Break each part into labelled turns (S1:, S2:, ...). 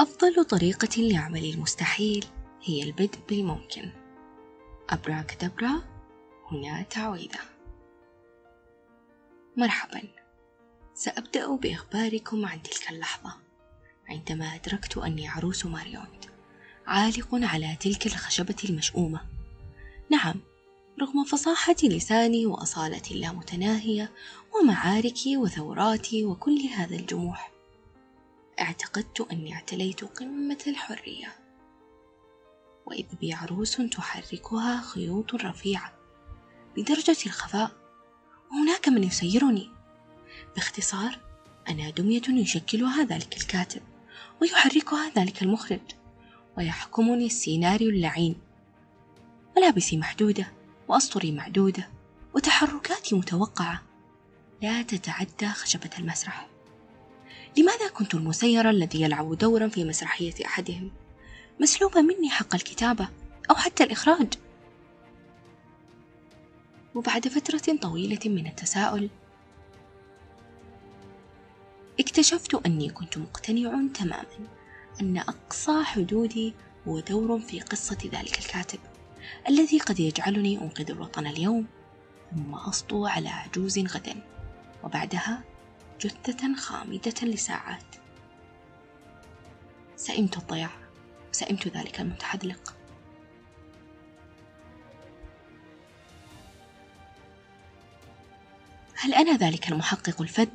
S1: أفضل طريقة لعمل المستحيل هي البدء بالممكن. أبراكدبرا هنا تعويذة. مرحبا. سأبدأ بإخباركم عن تلك اللحظة. عندما أدركت أني عروس ماريونت عالق على تلك الخشبة المشؤومة. نعم رغم فصاحة لساني وأصالتي اللامتناهية ومعاركي وثوراتي وكل هذا الجموح أعتقدت أني اعتليت قمة الحرية. وإذ بي عروس تحركها خيوط رفيعة بدرجة الخفاء وهناك من يسيرني. باختصار أنا دمية يشكلها ذلك الكاتب ويحركها ذلك المخرج ويحكمني السيناريو اللعين. ملابسي محدودة وأسطري معدودة وتحركاتي متوقعة. لا تتعدى خشبة المسرح. لماذا كنت المسير الذي يلعب دورا في مسرحية أحدهم؟ مسلوبا مني حق الكتابة أو حتى الإخراج. وبعد فترة طويلة من التساؤل اكتشفت أني كنت مقتنع تماما أن أقصى حدودي هو دور في قصة ذلك الكاتب الذي قد يجعلني أنقذ الوطن اليوم ثم أسطو على عجوز غدا وبعدها جثة خامدة لساعات. سئمت الضياع وسئمت ذلك المتحذلق هل أنا ذلك المحقق الفذ؟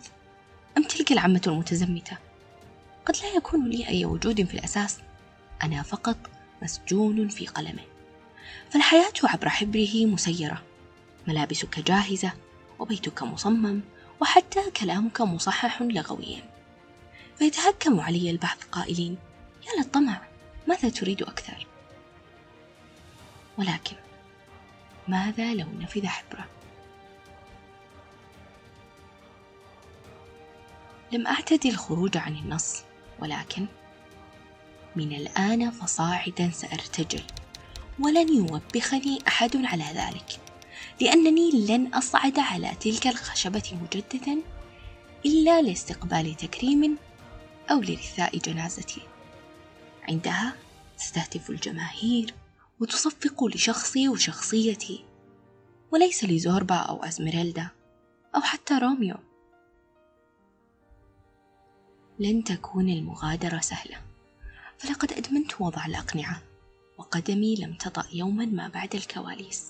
S1: أم تلك العمة المتزمتة؟ قد لا يكون لي أي وجود في الأساس. أنا فقط مسجون في قلمه. فالحياة عبر حبره مسيرة. ملابسك جاهزة وبيتك مصمم. وحتى كلامك مصحح لغويا فيتهكم علي البعض قائلين يا للطمع ماذا تريد أكثر؟ ولكن ماذا لو نفذ حبره؟ لم أعتدي الخروج عن النص ولكن من الآن فصاعدا سأرتجل ولن يوبخني أحد على ذلك. لأنني لن أصعد على تلك الخشبة مجددا إلا لاستقبال تكريم أو لرثاء جنازتي. عندها تستهتف الجماهير وتصفق لشخصي وشخصيتي وليس لزوربا أو أزميريلدا أو حتى روميو. لن تكون المغادرة سهلة فلقد أدمنت وضع الأقنعة وقدمي لم تطأ يوما ما بعد الكواليس.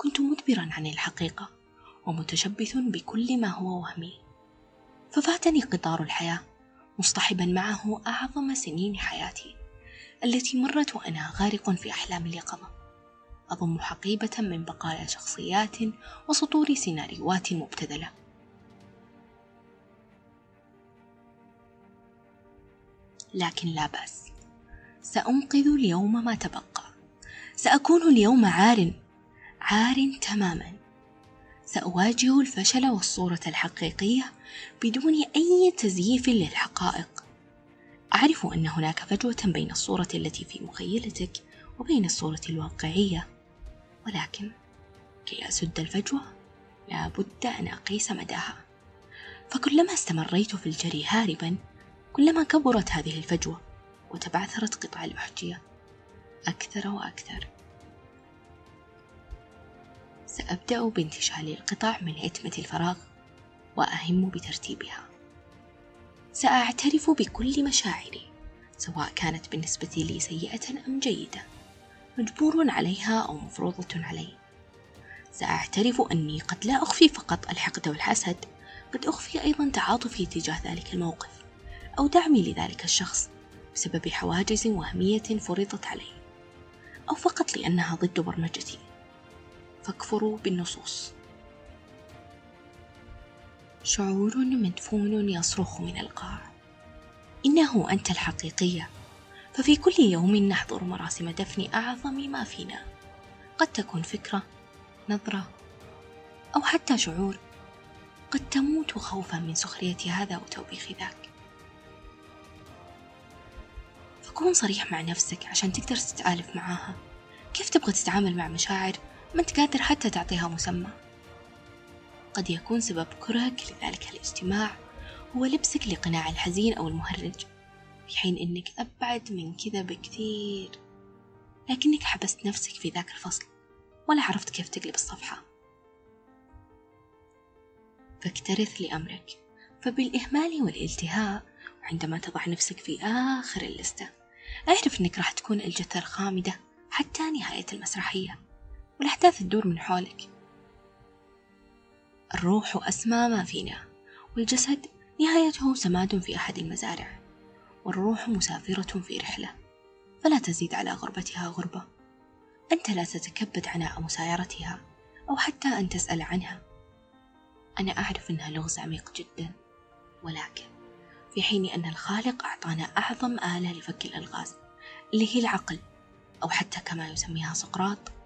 S1: كنت مدبرا عن الحقيقة ومتشبث بكل ما هو وهمي. ففاتني قطار الحياة مصطحبا معه أعظم سنين حياتي التي مرت وأنا غارق في أحلام اليقظة. أضم حقيبة من بقايا شخصيات وسطور سيناريوهات مبتذلة. لكن لا بأس سأنقذ اليوم ما تبقى. سأكون اليوم عار عار تماما. سأواجه الفشل والصورة الحقيقية بدون أي تزييف للحقائق. أعرف أن هناك فجوة بين الصورة التي في مخيلتك وبين الصورة الواقعية. ولكن كي أسد الفجوة لا بد أن أقيس مداها. فكلما استمريت في الجري هاربا كلما كبرت هذه الفجوة وتبعثرت قطع الأحجية أكثر وأكثر. سأبدأ بانتشال القطع من عتمة الفراغ وأهم بترتيبها. سأعترف بكل مشاعري سواء كانت بالنسبة لي سيئة أم جيدة. مجبور عليها أو مفروضة علي. سأعترف أني قد لا أخفي فقط الحقد والحسد قد أخفي أيضا تعاطفي تجاه ذلك الموقف أو دعمي لذلك الشخص بسبب حواجز وهمية فرضت علي أو فقط لأنها ضد برمجتي. فاكفروا بالنصوص. شعور مدفون يصرخ من القاع. إنه أنت الحقيقية ففي كل يوم نحضر مراسم دفن أعظم ما فينا. قد تكون فكرة نظرة أو حتى شعور قد تموت خوفا من سخرية هذا وتوبيخ ذاك. فكون صريح مع نفسك عشان تقدر تتعالف معاها. كيف تبغى تتعامل مع مشاعر ما انت قادر حتى تعطيها مسمى. قد يكون سبب كرهك لذلك الاجتماع هو لبسك لقناع الحزين أو المهرج في حين إنك أبعد من كذا بكثير. لكنك حبست نفسك في ذاك الفصل ولا عرفت كيف تقلب الصفحة. فاكترث لأمرك فبالإهمال والالتهاء وعندما تضع نفسك في آخر اللستة أعرف أنك راح تكون الجثة الخامدة حتى نهاية المسرحية. والأحداث تدور من حولك. الروح أسمى ما فينا والجسد نهايته سماد في أحد المزارع والروح مسافرة في رحلة فلا تزيد على غربتها غربة. أنت لا تتكبد عناء مسايرتها أو حتى أن تسأل عنها. أنا أعرف أنها لغز عميق جدا ولكن في حين أن الخالق أعطانا أعظم آلة لفك الألغاز اللي هي العقل أو حتى كما يسميها سقراط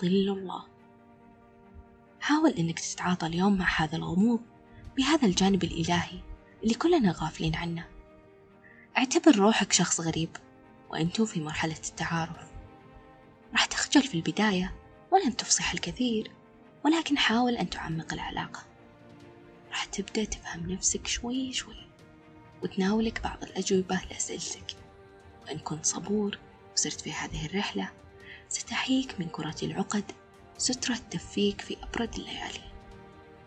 S1: ظل الله. حاول أنك تتعاطى اليوم مع هذا الغموض بهذا الجانب الإلهي اللي كلنا غافلين عنه. اعتبر روحك شخص غريب وأنتم في مرحلة التعارف. راح تخجل في البداية ولن تفصح الكثير ولكن حاول أن تعمق العلاقة. راح تبدأ تفهم نفسك شوي شوي وتناولك بعض الأجوبة لأسئلتك. وإن كنت صبور وسرت في هذه الرحلة ستحيك من كرة العقد سترة تفيك في أبرد الليالي.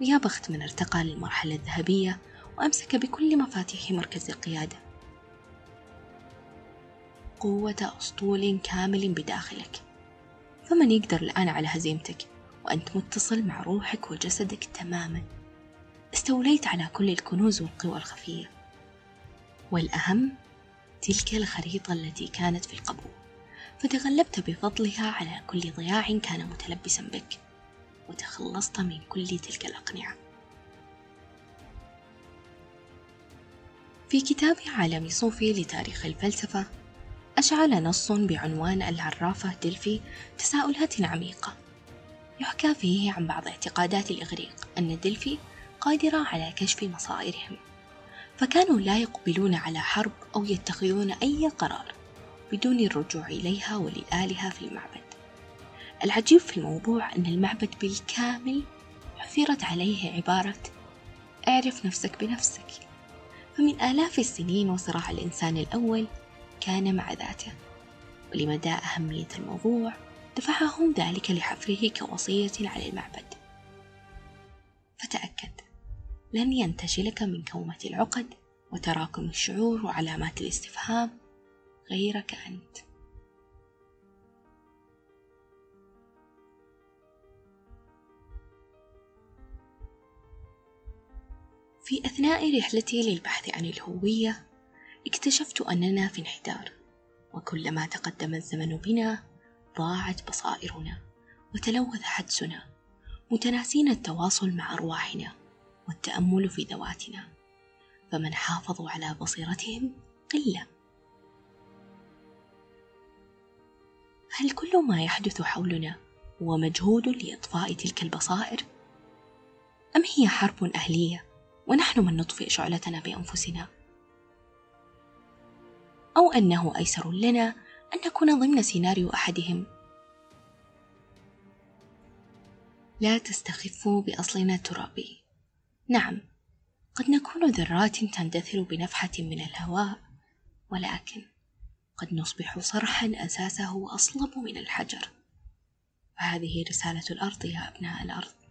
S1: ويا بخت من ارتقى للمرحلة الذهبية وأمسك بكل مفاتيح مركز القيادة. قوة أسطول كامل بداخلك. فمن يقدر الآن على هزيمتك وأنت متصل مع روحك وجسدك تماما؟ استوليت على كل الكنوز والقوى الخفية. والأهم تلك الخريطة التي كانت في القبو فتغلبت بفضلها على كل ضياع كان متلبسا بك وتخلصت من كل تلك الأقنعة. في كتاب عالم صوفي لتاريخ الفلسفة أشعل نص بعنوان العرافة دلفي تساؤلات عميقة. يحكى فيه عن بعض اعتقادات الإغريق أن دلفي قادرة على كشف مصائرهم فكانوا لا يقبلون على حرب أو يتخذون أي قرار. بدون الرجوع إليها وللآلهة في المعبد. العجيب في الموضوع أن المعبد بالكامل حفرت عليه عبارة اعرف نفسك بنفسك. فمن آلاف السنين وصراع الإنسان الأول كان مع ذاته ولمدى أهمية الموضوع دفعهم ذلك لحفره كوصية على المعبد. فتأكد لن ينتشلك من كومة العقد وتراكم الشعور وعلامات الاستفهام غيرك أنت. في أثناء رحلتي للبحث عن الهوية اكتشفت أننا في انحدار وكلما تقدم الزمن بنا ضاعت بصائرنا وتلوث حدسنا متناسين التواصل مع أرواحنا والتأمل في ذواتنا فمن حافظوا على بصيرتهم قلة. هل كل ما يحدث حولنا هو مجهود لإطفاء تلك البصائر؟ أم هي حرب أهلية ونحن من نطفئ شعلتنا بأنفسنا؟ أو أنه أيسر لنا أن نكون ضمن سيناريو أحدهم لا تستخفوا بأصلنا الترابي نعم قد نكون ذرات تندثر بنفحة من الهواء ولكن قد نصبح صرحا أساسه أصلب من الحجر. فهذه رسالة الأرض يا أبناء الأرض.